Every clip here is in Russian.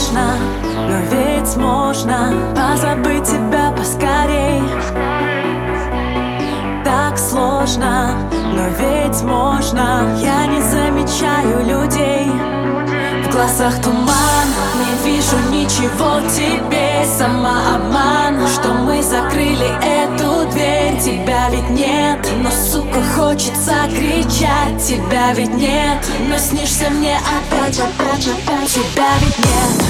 сложно, но ведь можно Позабыть тебя поскорей. Так сложно, но ведь можно. Я не замечаю людей. В глазах туман, не вижу ничего тебе. Самообман, что мы закрыли эту дверь. Тебя ведь нет, но сука хочется кричать. Тебя ведь нет, но снишься мне опять, опять, опять. Тебя ведь Нет,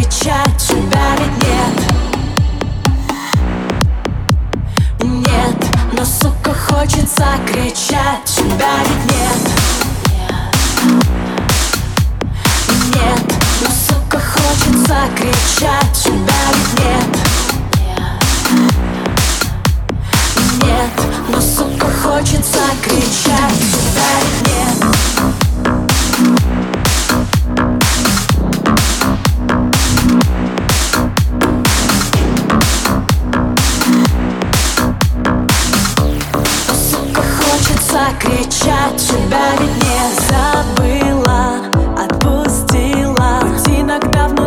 кричать Тебя ведь нет. Нет, но сука хочется кричать Тебя ведь нет. Нет, но сука хочется кричать Тебя ведь нет. Нет, но сука хочется кричать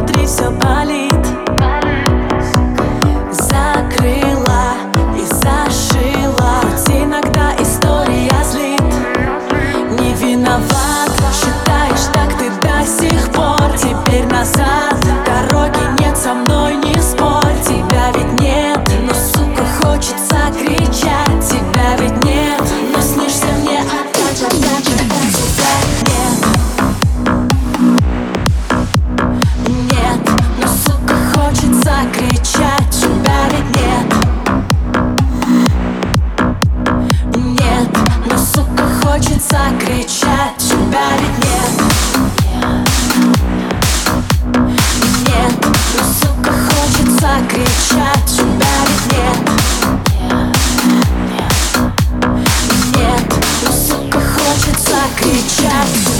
внутри все болит. хочется кричать, тебя ведь нет. Нет, ну сука, хочется кричать, тебя ведь нет. Нет, ну сука, хочется кричать.